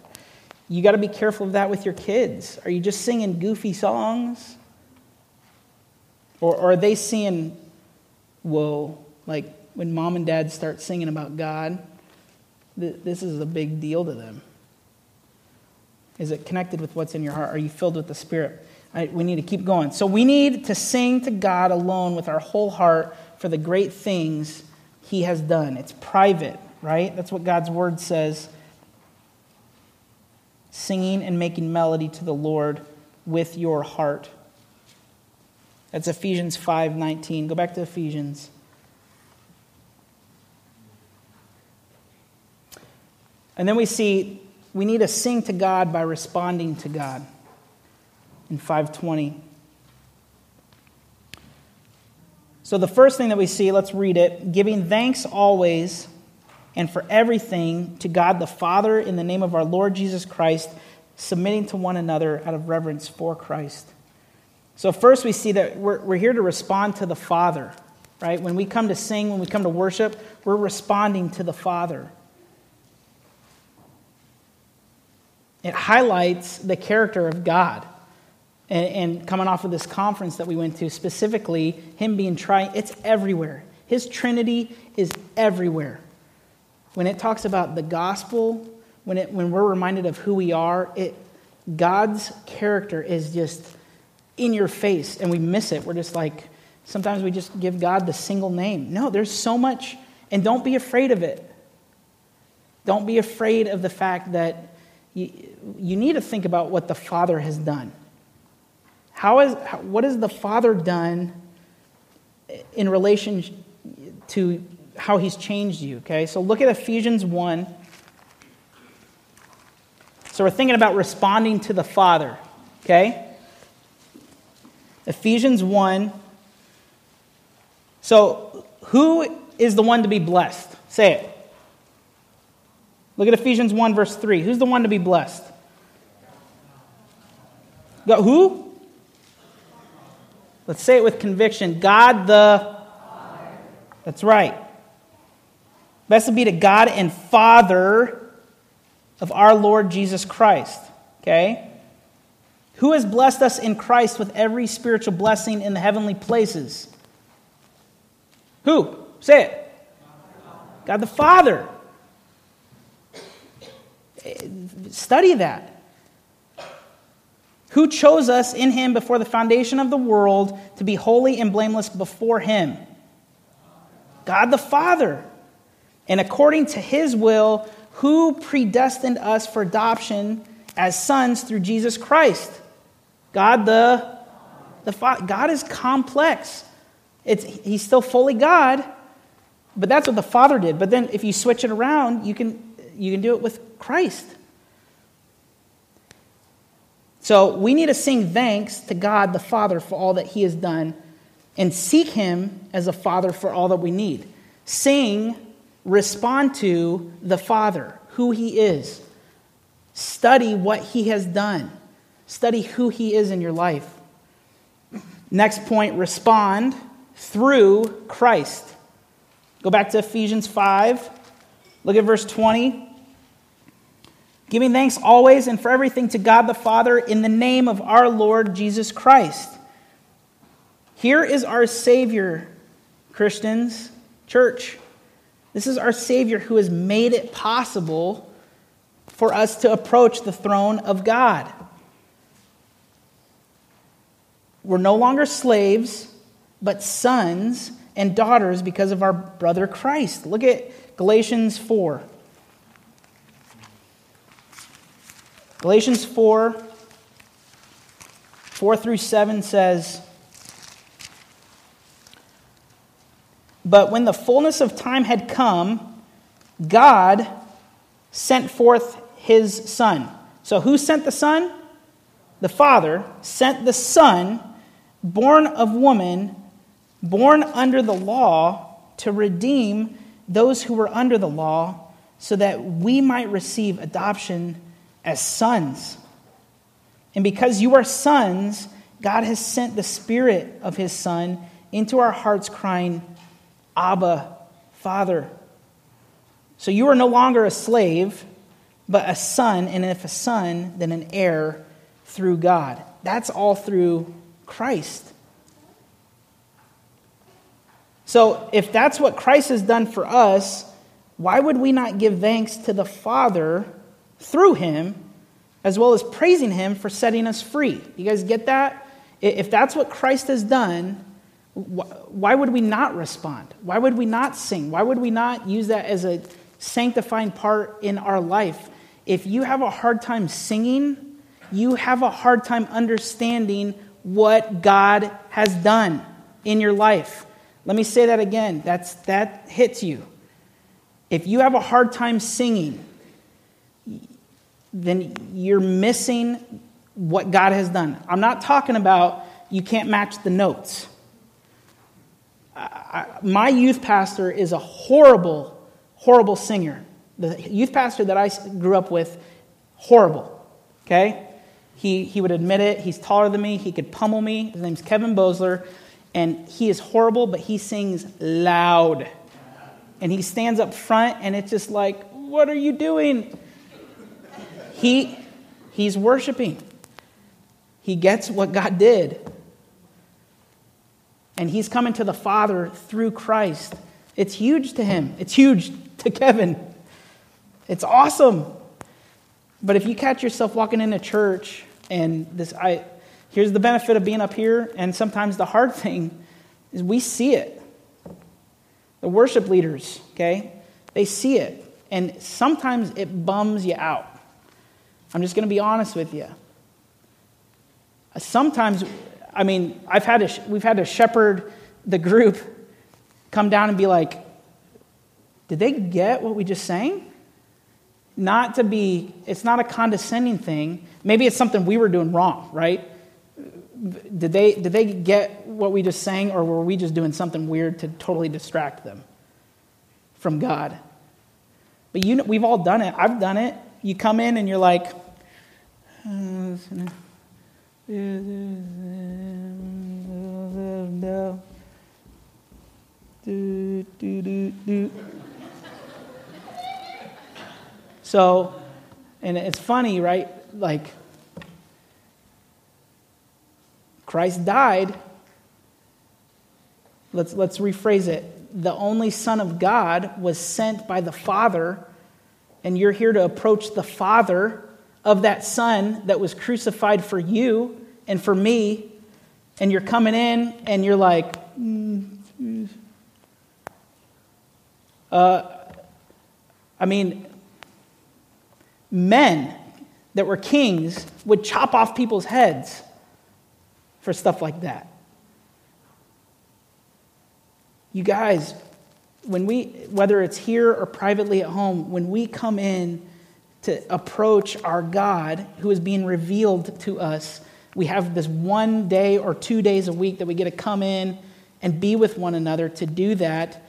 You got to be careful of that with your kids. Are you just singing goofy songs? Or, or are they seeing, whoa, like when mom and dad start singing about God, th- this is a big deal to them. Is it connected with what's in your heart? Are you filled with the Spirit? I, we need to keep going. So we need to sing to God alone with our whole heart for the great things He has done. It's private, right? That's what God's Word says. Singing and making melody to the Lord with your heart. That's Ephesians 5:19. Go back to Ephesians. And then we see we need to sing to God by responding to God in 520. So the first thing that we see, let's read it, giving thanks always and for everything to God the Father in the name of our Lord Jesus Christ, submitting to one another out of reverence for Christ. So, first, we see that we're, we're here to respond to the Father, right? When we come to sing, when we come to worship, we're responding to the Father. It highlights the character of God. And, and coming off of this conference that we went to, specifically, Him being tri, it's everywhere. His Trinity is everywhere. When it talks about the gospel, when, it, when we're reminded of who we are, it, God's character is just in your face, and we miss it. We're just like, sometimes we just give God the single name. No, there's so much, and don't be afraid of it. Don't be afraid of the fact that you, you need to think about what the Father has done. How is, what has the Father done in relation to how he's changed you, okay? So look at Ephesians 1. So we're thinking about responding to the Father, okay? Ephesians 1. So, who is the one to be blessed? Say it. Look at Ephesians 1, verse 3. Who's the one to be blessed? Go, who? Let's say it with conviction. God the. That's right. Blessed be to God and Father of our Lord Jesus Christ. Okay? Who has blessed us in Christ with every spiritual blessing in the heavenly places? Who? Say it. God the Father. Eh, study that. Who chose us in Him before the foundation of the world to be holy and blameless before Him? God the Father. And according to his will, who predestined us for adoption as sons through Jesus Christ? God the, the God is complex. It's, he's still fully God, but that's what the Father did. But then if you switch it around, you can, you can do it with Christ. So we need to sing thanks to God the Father for all that he has done and seek him as a father for all that we need. Sing respond to the Father, who He is. Study what He has done. Study who He is in your life. Next point respond through Christ. Go back to Ephesians 5. Look at verse 20. Giving thanks always and for everything to God the Father in the name of our Lord Jesus Christ. Here is our Savior, Christians, church. This is our Savior who has made it possible for us to approach the throne of God. We're no longer slaves, but sons and daughters because of our brother Christ. Look at Galatians 4. Galatians 4, 4 through 7 says, But when the fullness of time had come, God sent forth his Son. So, who sent the Son? The Father sent the Son, born of woman, born under the law, to redeem those who were under the law, so that we might receive adoption as sons. And because you are sons, God has sent the Spirit of His Son into our hearts, crying, Abba, Father. So you are no longer a slave, but a son, and if a son, then an heir through God. That's all through Christ. So if that's what Christ has done for us, why would we not give thanks to the Father through him, as well as praising him for setting us free? You guys get that? If that's what Christ has done, why would we not respond? Why would we not sing? Why would we not use that as a sanctifying part in our life? If you have a hard time singing, you have a hard time understanding what God has done in your life. Let me say that again. That's, that hits you. If you have a hard time singing, then you're missing what God has done. I'm not talking about you can't match the notes. I, my youth pastor is a horrible, horrible singer. The youth pastor that I grew up with, horrible. Okay? He, he would admit it. He's taller than me. He could pummel me. His name's Kevin Bosler. And he is horrible, but he sings loud. And he stands up front, and it's just like, what are you doing? He, he's worshiping. He gets what God did. And he's coming to the Father through Christ. It's huge to him, it's huge to Kevin. It's awesome. But if you catch yourself walking into church and this, I, here's the benefit of being up here, and sometimes the hard thing is we see it. The worship leaders, okay, they see it. And sometimes it bums you out. I'm just going to be honest with you. Sometimes, I mean, I've had we've had to shepherd the group come down and be like, did they get what we just sang? Not to be, it's not a condescending thing. Maybe it's something we were doing wrong, right? Did they, did they get what we just sang, or were we just doing something weird to totally distract them from God? But you know, we've all done it. I've done it. You come in and you're like, so, and it's funny, right? Like, Christ died. Let's, let's rephrase it. The only Son of God was sent by the Father, and you're here to approach the Father of that Son that was crucified for you and for me, and you're coming in and you're like, mm, uh, I mean, men that were kings would chop off people's heads for stuff like that. You guys, when we, whether it's here or privately at home, when we come in to approach our God who is being revealed to us, we have this one day or two days a week that we get to come in and be with one another. To do that,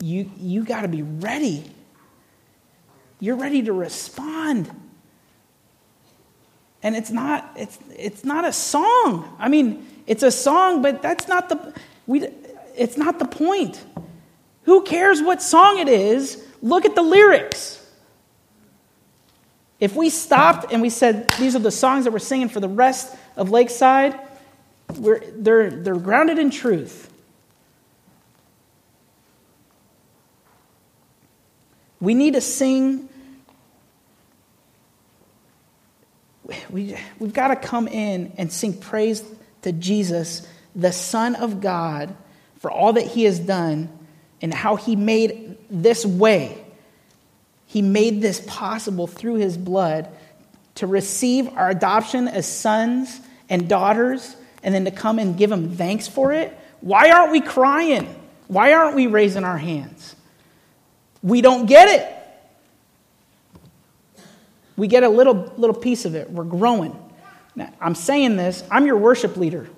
you, you got to be ready. You're ready to respond. And it's not, it's, it's not a song. I mean, it's a song, but that's not the, we, it's not the point. Who cares what song it is? Look at the lyrics. If we stopped and we said, these are the songs that we're singing for the rest of Lakeside, they're, they're grounded in truth. We need to sing. We, we've got to come in and sing praise to Jesus, the Son of God, for all that He has done and how He made this way. He made this possible through His blood to receive our adoption as sons and daughters and then to come and give him thanks for it? Why aren't we crying? Why aren't we raising our hands? We don't get it. We get a little, little piece of it. We're growing. Now, I'm saying this, I'm your worship leader.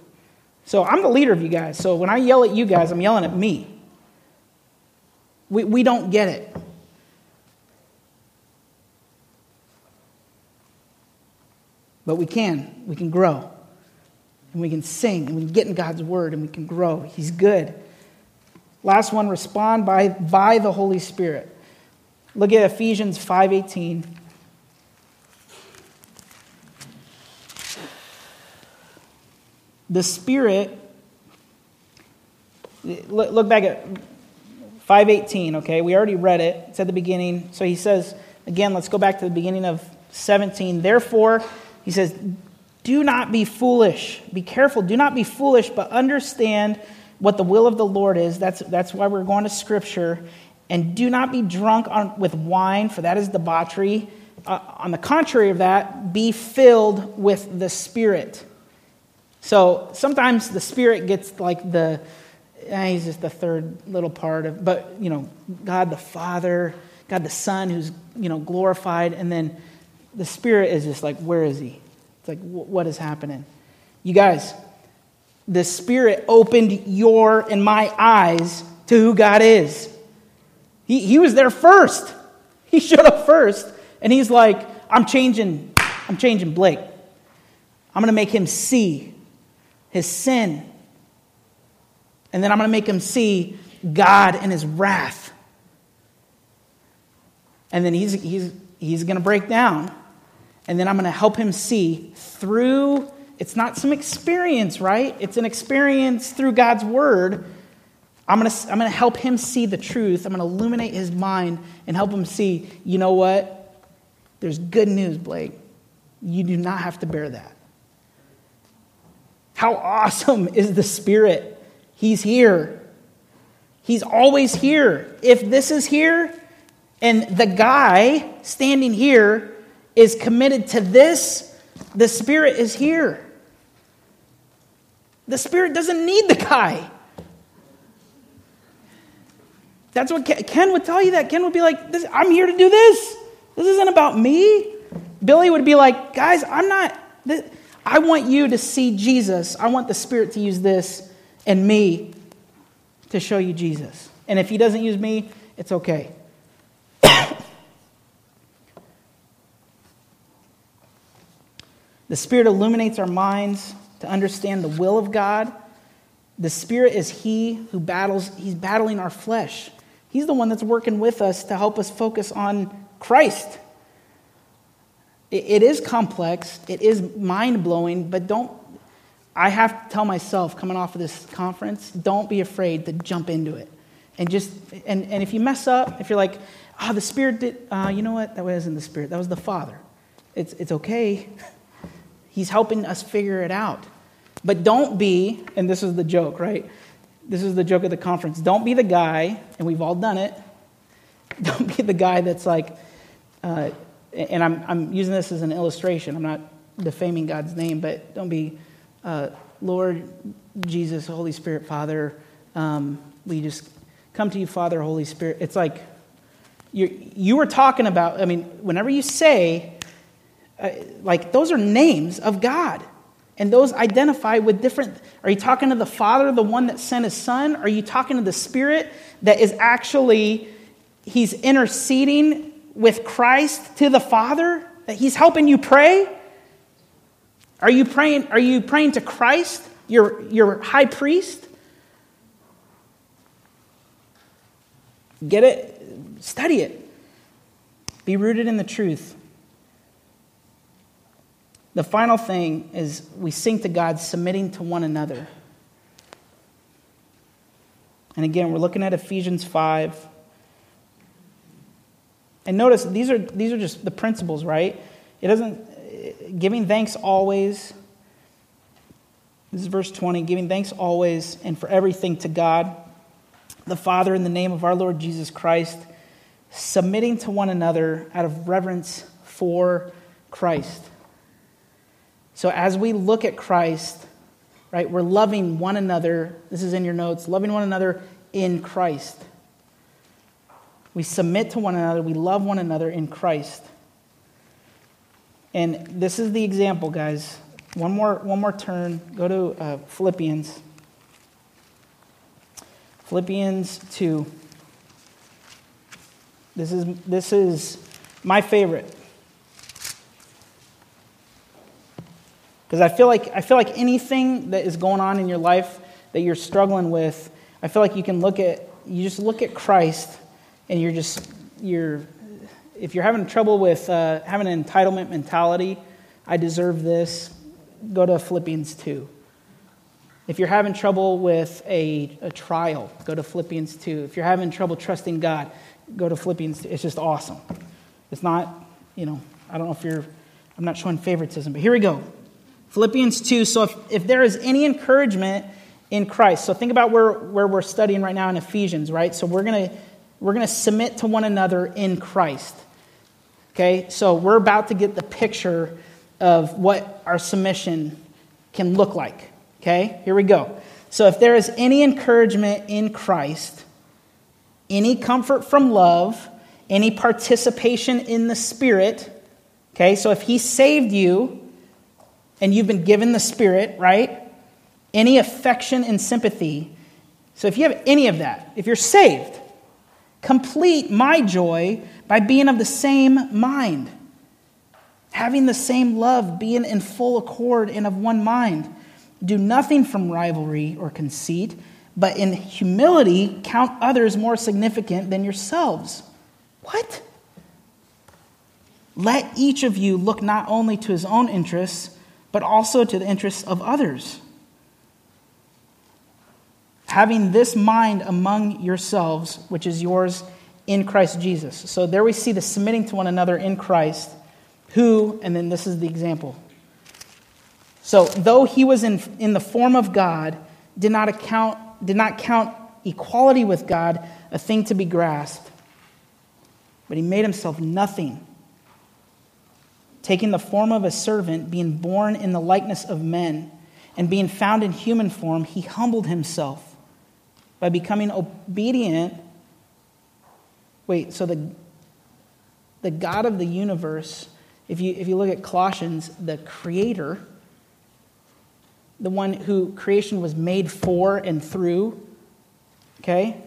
So I'm the leader of you guys. So when I yell at you guys, I'm yelling at me. We, we don't get it. But we can. We can grow and we can sing and we can get in God's word and we can grow. He's good. Last one, respond by, by the Holy Spirit. Look at Ephesians 5:18. The Spirit, look back at 518, okay? We already read it. It's at the beginning. So he says, again, let's go back to the beginning of 17. Therefore, he says, do not be foolish. Be careful. Do not be foolish, but understand what the will of the Lord is. That's, that's why we're going to Scripture. And do not be drunk on, with wine, for that is debauchery. uh, on the contrary of that, be filled with the Spirit. So sometimes the Spirit gets like the, he's just the third little part of, but, you know, God the Father, God the Son who's, you know, glorified, and then the Spirit is just like, where is he? It's like, what is happening? You guys, the Spirit opened your and my eyes to who God is. He, he was there first. He showed up first. And he's like, I'm changing, I'm changing Blake. I'm going to make him see his sin. And then I'm going to make him see God and his wrath. And then he's, he's, he's going to break down. And then I'm going to help him see through, it's not some experience, right? It's an experience through God's word. I'm going to, I'm going to help him see the truth. I'm going to illuminate his mind and help him see, you know what? There's good news, Blake. You do not have to bear that. How awesome is the Spirit? He's here. He's always here. If this is here and the guy standing here is committed to this, the Spirit is here. The Spirit doesn't need the guy. That's what Ken would tell you that. Ken would be like, I'm here to do this. This isn't about me. Billy would be like, guys, I'm not, I want you to see Jesus. I want the Spirit to use this and me to show you Jesus. And if he doesn't use me, it's okay. the Spirit illuminates our minds to understand the will of God. The Spirit is He who battles, He's battling our flesh. He's the one that's working with us to help us focus on Christ. It is complex, it is mind blowing, but don't, I have to tell myself coming off of this conference, don't be afraid to jump into it. And just, and, and if you mess up, if you're like, oh, the Spirit did, uh, you know what? That wasn't the Spirit, that was the Father. It's, it's okay. He's helping us figure it out. But don't be, and this is the joke, right? This is the joke of the conference. Don't be the guy, and we've all done it. Don't be the guy that's like, uh, and I'm, I'm using this as an illustration. I'm not defaming God's name, but don't be, uh, Lord Jesus, Holy Spirit, Father. Um, we just come to you, Father, Holy Spirit. It's like you you were talking about. I mean, whenever you say, uh, like those are names of God, and those identify with different. Are you talking to the Father, the one that sent His Son? Are you talking to the Spirit that is actually He's interceding with Christ to the Father? That He's helping you pray? Are you praying, are you praying to Christ, your, your high priest? Get it? Study it. Be rooted in the truth. The final thing is we sing to God submitting to one another. And again, we're looking at Ephesians 5, and notice these are, these are just the principles, right? It doesn't, giving thanks always. This is verse 20 giving thanks always and for everything to God, the Father, in the name of our Lord Jesus Christ, submitting to one another out of reverence for Christ. So as we look at Christ, right, we're loving one another. This is in your notes loving one another in Christ. We submit to one another. We love one another in Christ. And this is the example, guys. One more, one more turn. Go to uh, Philippians. Philippians 2. This is, this is my favorite. Because I feel like I feel like anything that is going on in your life that you're struggling with, I feel like you can look at you just look at Christ and you're just you're if you're having trouble with uh, having an entitlement mentality i deserve this go to philippians 2 if you're having trouble with a, a trial go to philippians 2 if you're having trouble trusting god go to philippians 2 it's just awesome. It's not you know i don't know if you're i'm not showing favoritism but here we go. Philippians 2 so if, if there is any encouragement in christ so think about where, where we're studying right now in ephesians right? So we're going to we're going to submit to one another in Christ. Okay, so we're about to get the picture of what our submission can look like. Okay, here we go. So if there is any encouragement in Christ, any comfort from love, any participation in the Spirit, okay, so if He saved you and you've been given the Spirit, right? Any affection and sympathy. So if you have any of that, if you're saved, complete my joy by being of the same mind, having the same love, being in full accord and of one mind. Do nothing from rivalry or conceit, but in humility count others more significant than yourselves. What? Let each of you look not only to his own interests, but also to the interests of others. Having this mind among yourselves, which is yours in Christ Jesus. So there we see the submitting to one another in Christ, who, and then this is the example. So though he was in, in the form of God, did not account, did not count equality with God a thing to be grasped, but he made himself nothing. Taking the form of a servant, being born in the likeness of men, and being found in human form, he humbled himself by becoming obedient Wait, so the, the God of the universe, if you, if you look at Colossians, the creator, the one who creation was made for and through, okay,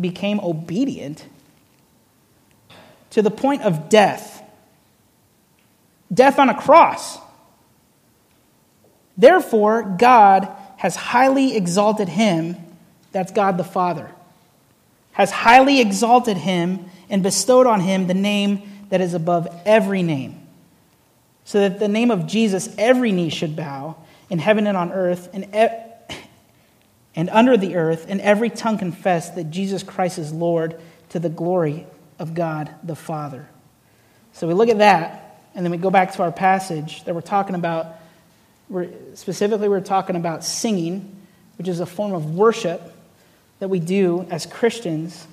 became obedient to the point of death. Death on a cross. Therefore, God has highly exalted him, that's God the Father has highly exalted him and bestowed on him the name that is above every name, so that the name of Jesus every knee should bow in heaven and on earth and, e- and under the earth, and every tongue confess that Jesus Christ is Lord to the glory of God the Father. So we look at that, and then we go back to our passage that we're talking about. We're, specifically, we're talking about singing, which is a form of worship that we do as Christians,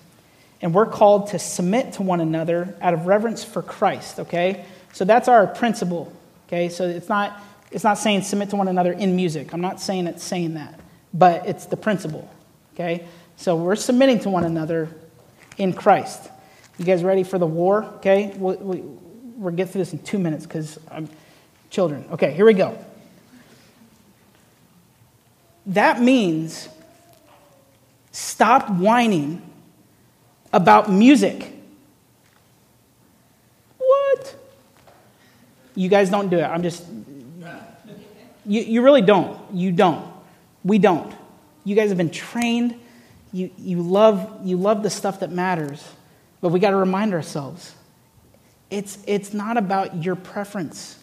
and we're called to submit to one another out of reverence for Christ, okay? So that's our principle, okay? So it's not, it's not saying submit to one another in music. I'm not saying it's saying that, but it's the principle, okay? So we're submitting to one another in Christ. You guys ready for the war? Okay, we we, we'll get through this in two minutes because I'm children. Okay, here we go. That means stopped whining about music. What? You guys don't do it. I'm just. You, you really don't. You don't. We don't. You guys have been trained. You, you, love, you love the stuff that matters. But we got to remind ourselves it's, it's not about your preference.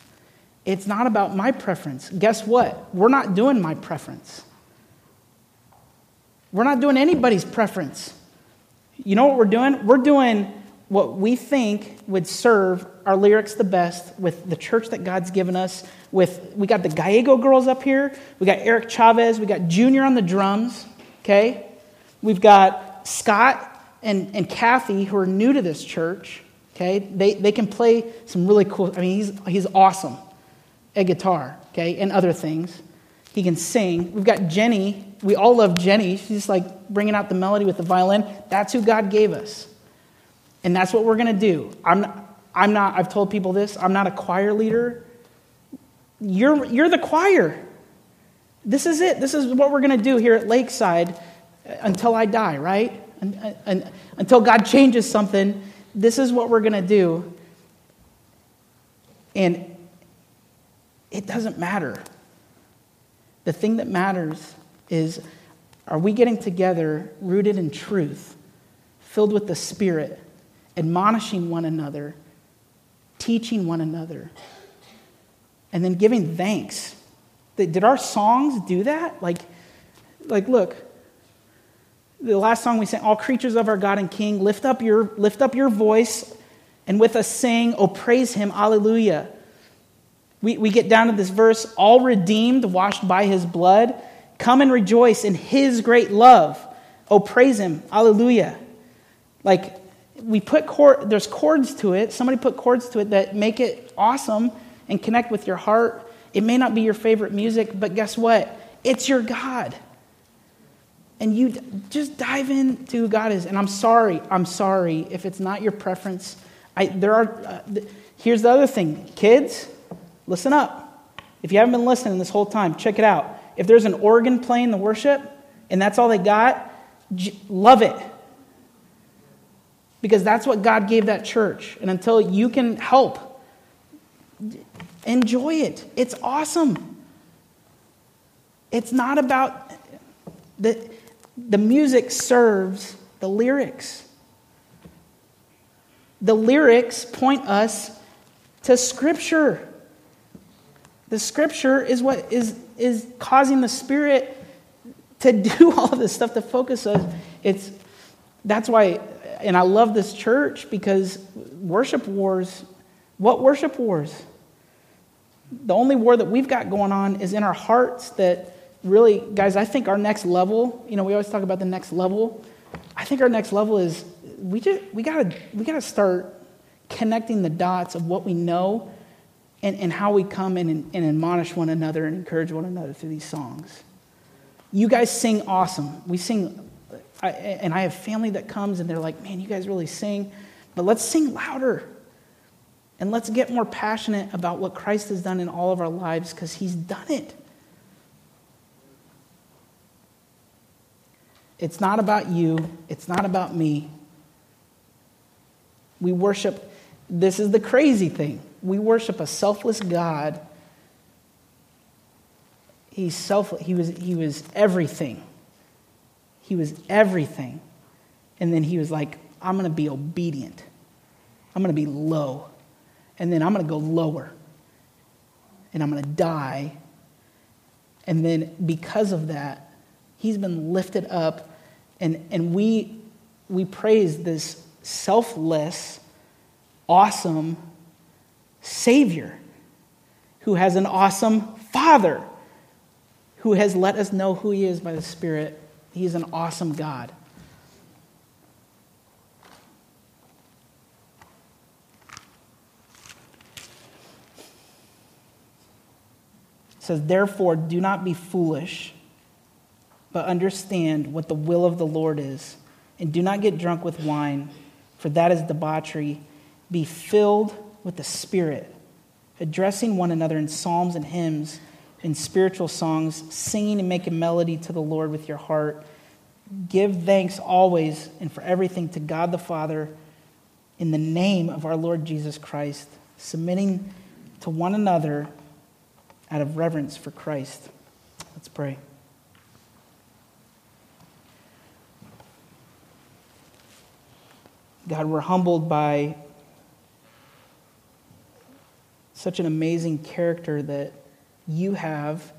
It's not about my preference. Guess what? We're not doing my preference. We're not doing anybody's preference. You know what we're doing? We're doing what we think would serve our lyrics the best with the church that God's given us. With we got the Gallego girls up here, we got Eric Chavez, we got Junior on the drums. Okay, we've got Scott and, and Kathy who are new to this church. Okay, they, they can play some really cool. I mean, he's he's awesome at guitar. Okay, and other things. He can sing. We've got Jenny. We all love Jenny. She's like bringing out the melody with the violin. That's who God gave us. And that's what we're going to do. I'm, I'm not, I've told people this, I'm not a choir leader. You're, you're the choir. This is it. This is what we're going to do here at Lakeside uh, until I die, right? And, and, uh, until God changes something, this is what we're going to do. And it doesn't matter the thing that matters is are we getting together rooted in truth, filled with the Spirit, admonishing one another, teaching one another, and then giving thanks? Did our songs do that? Like, like look, the last song we sang, All creatures of our God and King, lift up your, lift up your voice and with us sing, Oh, praise him, alleluia. We, we get down to this verse all redeemed, washed by his blood. Come and rejoice in his great love. Oh, praise him. Hallelujah. Like, we put chord, there's chords to it. Somebody put chords to it that make it awesome and connect with your heart. It may not be your favorite music, but guess what? It's your God. And you just dive into who God is. And I'm sorry, I'm sorry if it's not your preference. I, there are, uh, th- here's the other thing. Kids, listen up. If you haven't been listening this whole time, check it out. If there's an organ playing the worship and that's all they got, love it because that's what God gave that church. And until you can help, enjoy it. It's awesome. It's not about the, the music serves the lyrics. The lyrics point us to Scripture. The Scripture is what is, is causing the Spirit to do all this stuff to focus us. It's, that's why and I love this church because worship wars, what worship wars? The only war that we've got going on is in our hearts that really, guys, I think our next level, you know, we always talk about the next level. I think our next level is we just we gotta we gotta start connecting the dots of what we know and, and how we come and, and admonish one another and encourage one another through these songs. You guys sing awesome. We sing I, and I have family that comes and they're like, man, you guys really sing, but let's sing louder. And let's get more passionate about what Christ has done in all of our lives because he's done it. It's not about you, it's not about me. We worship, this is the crazy thing. We worship a selfless God. He's self, he was, he was everything. He was everything. And then he was like, I'm going to be obedient. I'm going to be low. And then I'm going to go lower. And I'm going to die. And then because of that, he's been lifted up. And, and we, we praise this selfless, awesome Savior who has an awesome Father who has let us know who he is by the Spirit He's an awesome God. It says, Therefore, do not be foolish, but understand what the will of the Lord is. And do not get drunk with wine, for that is debauchery. Be filled with the Spirit, addressing one another in psalms and hymns in spiritual songs, singing and making melody to the Lord with your heart. Give thanks always and for everything to God the Father in the name of our Lord Jesus Christ, submitting to one another out of reverence for Christ. Let's pray. God, we're humbled by such an amazing character that you have,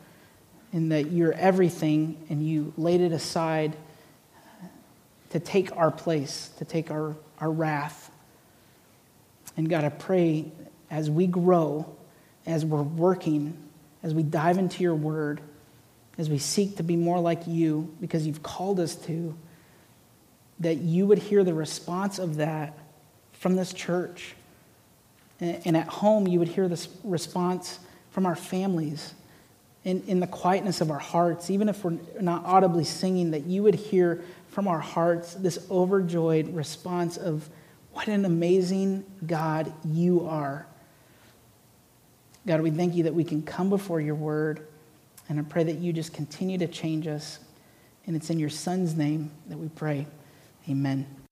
and that you're everything, and you laid it aside to take our place, to take our, our wrath. And God, I pray as we grow, as we're working, as we dive into your word, as we seek to be more like you because you've called us to, that you would hear the response of that from this church. And at home, you would hear this response from our families, in, in the quietness of our hearts, even if we're not audibly singing, that you would hear from our hearts this overjoyed response of, What an amazing God you are. God, we thank you that we can come before your word, and I pray that you just continue to change us. And it's in your son's name that we pray. Amen.